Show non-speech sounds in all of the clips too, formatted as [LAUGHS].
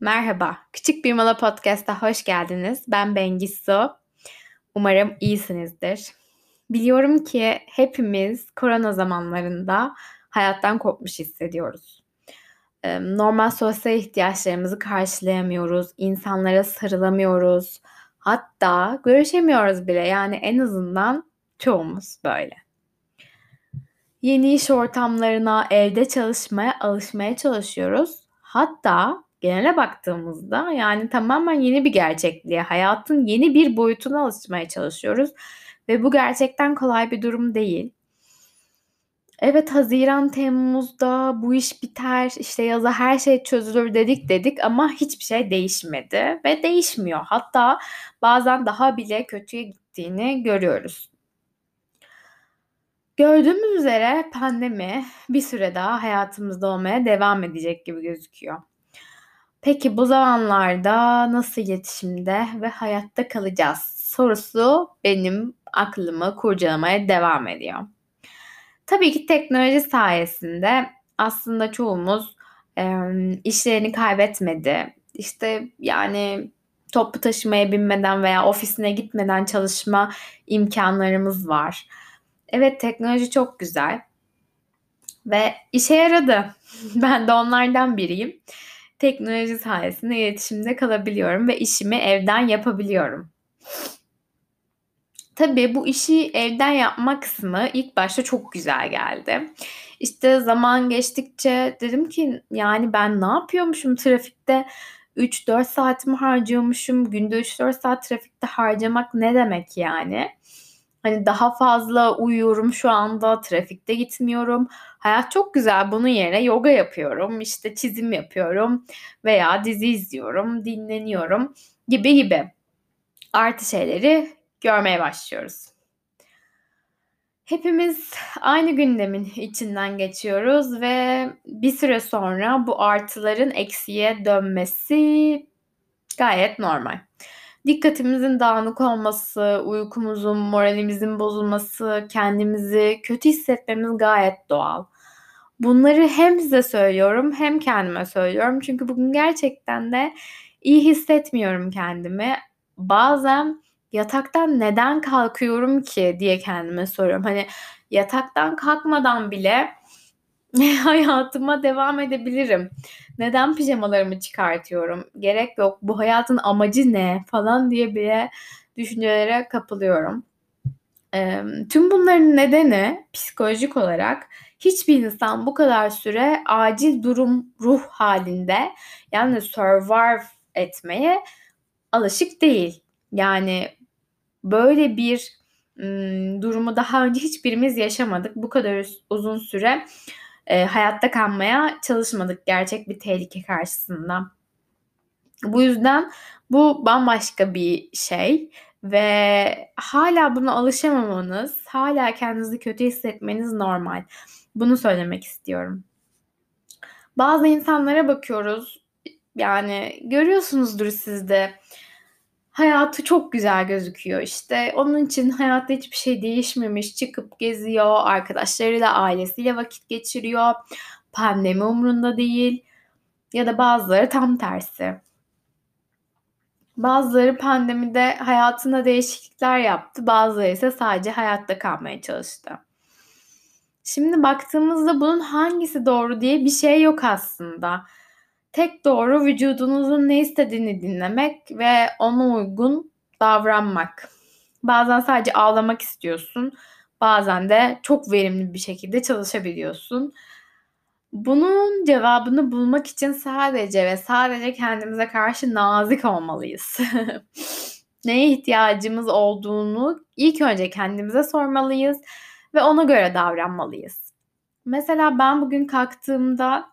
Merhaba, Küçük Bir Mola Podcast'a hoş geldiniz. Ben Bengisu. Umarım iyisinizdir. Biliyorum ki hepimiz korona zamanlarında hayattan kopmuş hissediyoruz. Normal sosyal ihtiyaçlarımızı karşılayamıyoruz, insanlara sarılamıyoruz, hatta görüşemiyoruz bile. Yani en azından çoğumuz böyle. Yeni iş ortamlarına, evde çalışmaya alışmaya çalışıyoruz. Hatta genele baktığımızda yani tamamen yeni bir gerçekliğe, hayatın yeni bir boyutuna alışmaya çalışıyoruz ve bu gerçekten kolay bir durum değil. Evet Haziran, Temmuz'da bu iş biter, işte yaza her şey çözülür dedik dedik ama hiçbir şey değişmedi ve değişmiyor. Hatta bazen daha bile kötüye gittiğini görüyoruz. Gördüğümüz üzere pandemi bir süre daha hayatımızda olmaya devam edecek gibi gözüküyor. Peki bu zamanlarda nasıl iletişimde ve hayatta kalacağız sorusu benim aklımı kurcalamaya devam ediyor. Tabii ki teknoloji sayesinde aslında çoğumuz e, işlerini kaybetmedi. İşte yani toplu taşımaya binmeden veya ofisine gitmeden çalışma imkanlarımız var. Evet teknoloji çok güzel ve işe yaradı. [LAUGHS] ben de onlardan biriyim teknoloji sayesinde iletişimde kalabiliyorum ve işimi evden yapabiliyorum. Tabii bu işi evden yapma kısmı ilk başta çok güzel geldi. İşte zaman geçtikçe dedim ki yani ben ne yapıyormuşum trafikte 3-4 saatimi harcıyormuşum. Günde 3-4 saat trafikte harcamak ne demek yani? Hani daha fazla uyuyorum şu anda, trafikte gitmiyorum. Hayat çok güzel. Bunun yerine yoga yapıyorum, işte çizim yapıyorum veya dizi izliyorum, dinleniyorum gibi gibi. Artı şeyleri görmeye başlıyoruz. Hepimiz aynı gündemin içinden geçiyoruz ve bir süre sonra bu artıların eksiye dönmesi gayet normal dikkatimizin dağınık olması, uykumuzun, moralimizin bozulması, kendimizi kötü hissetmemiz gayet doğal. Bunları hem size söylüyorum hem kendime söylüyorum. Çünkü bugün gerçekten de iyi hissetmiyorum kendimi. Bazen yataktan neden kalkıyorum ki diye kendime soruyorum. Hani yataktan kalkmadan bile [LAUGHS] hayatıma devam edebilirim. Neden pijamalarımı çıkartıyorum? Gerek yok. Bu hayatın amacı ne? Falan diye bile düşüncelere kapılıyorum. E, tüm bunların nedeni psikolojik olarak hiçbir insan bu kadar süre acil durum ruh halinde yani survive etmeye alışık değil. Yani böyle bir ım, durumu daha önce hiçbirimiz yaşamadık. Bu kadar uzun süre e, hayatta kalmaya çalışmadık gerçek bir tehlike karşısında. Bu yüzden bu bambaşka bir şey ve hala buna alışamamanız, hala kendinizi kötü hissetmeniz normal. Bunu söylemek istiyorum. Bazı insanlara bakıyoruz. Yani görüyorsunuzdur siz de hayatı çok güzel gözüküyor işte. Onun için hayatta hiçbir şey değişmemiş. Çıkıp geziyor, arkadaşlarıyla, ailesiyle vakit geçiriyor. Pandemi umrunda değil. Ya da bazıları tam tersi. Bazıları pandemide hayatında değişiklikler yaptı. Bazıları ise sadece hayatta kalmaya çalıştı. Şimdi baktığımızda bunun hangisi doğru diye bir şey yok aslında. Tek doğru vücudunuzun ne istediğini dinlemek ve ona uygun davranmak. Bazen sadece ağlamak istiyorsun. Bazen de çok verimli bir şekilde çalışabiliyorsun. Bunun cevabını bulmak için sadece ve sadece kendimize karşı nazik olmalıyız. [LAUGHS] Neye ihtiyacımız olduğunu ilk önce kendimize sormalıyız ve ona göre davranmalıyız. Mesela ben bugün kalktığımda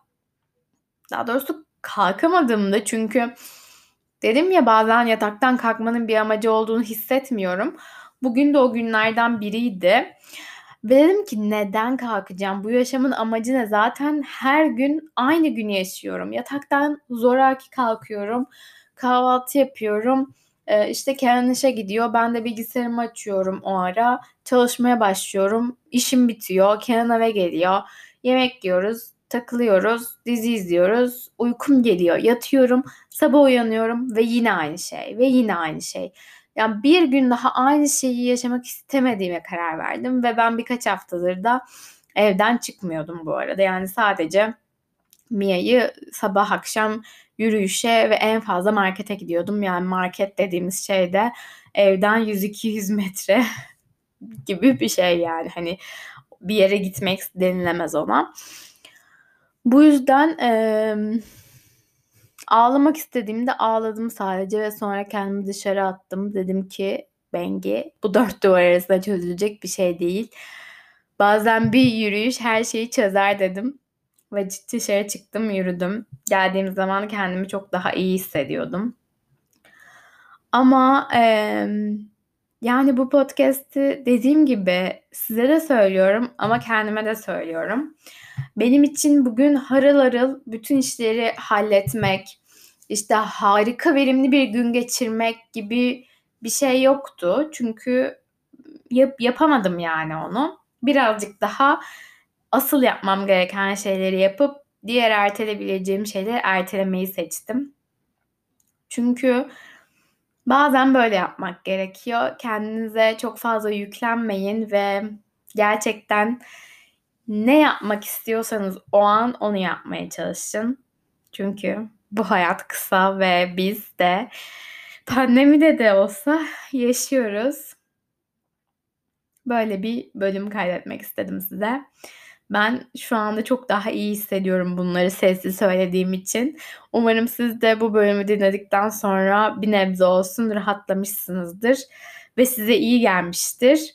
daha doğrusu kalkamadığımda çünkü dedim ya bazen yataktan kalkmanın bir amacı olduğunu hissetmiyorum. Bugün de o günlerden biriydi. Ve dedim ki neden kalkacağım? Bu yaşamın amacı ne? Zaten her gün aynı gün yaşıyorum. Yataktan zoraki kalkıyorum. Kahvaltı yapıyorum. Ee, işte Kenan işe gidiyor. Ben de bilgisayarımı açıyorum o ara. Çalışmaya başlıyorum. İşim bitiyor. Kenan eve geliyor. Yemek yiyoruz takılıyoruz, dizi izliyoruz, uykum geliyor, yatıyorum, sabah uyanıyorum ve yine aynı şey ve yine aynı şey. Yani bir gün daha aynı şeyi yaşamak istemediğime karar verdim ve ben birkaç haftadır da evden çıkmıyordum bu arada. Yani sadece Mia'yı sabah akşam yürüyüşe ve en fazla markete gidiyordum. Yani market dediğimiz şey de evden 100-200 metre [LAUGHS] gibi bir şey yani. Hani bir yere gitmek denilemez ona. Bu yüzden e, ağlamak istediğimde ağladım sadece ve sonra kendimi dışarı attım. Dedim ki Bengi bu dört duvar arasında çözülecek bir şey değil. Bazen bir yürüyüş her şeyi çözer dedim. Ve dışarı çıktım yürüdüm. Geldiğim zaman kendimi çok daha iyi hissediyordum. Ama e, yani bu podcast'i dediğim gibi size de söylüyorum ama kendime de söylüyorum. Benim için bugün harıl harıl bütün işleri halletmek, işte harika verimli bir gün geçirmek gibi bir şey yoktu. Çünkü yap, yapamadım yani onu. Birazcık daha asıl yapmam gereken şeyleri yapıp diğer erteleyebileceğim şeyleri ertelemeyi seçtim. Çünkü bazen böyle yapmak gerekiyor. Kendinize çok fazla yüklenmeyin ve gerçekten ne yapmak istiyorsanız o an onu yapmaya çalışın. Çünkü bu hayat kısa ve biz de pandemide de olsa yaşıyoruz. Böyle bir bölüm kaydetmek istedim size. Ben şu anda çok daha iyi hissediyorum bunları sesli söylediğim için. Umarım siz de bu bölümü dinledikten sonra bir nebze olsun rahatlamışsınızdır ve size iyi gelmiştir.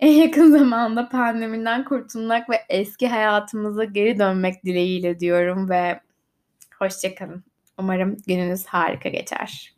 En yakın [LAUGHS] zamanda pandemiden kurtulmak ve eski hayatımıza geri dönmek dileğiyle diyorum ve hoşçakalın. Umarım gününüz harika geçer.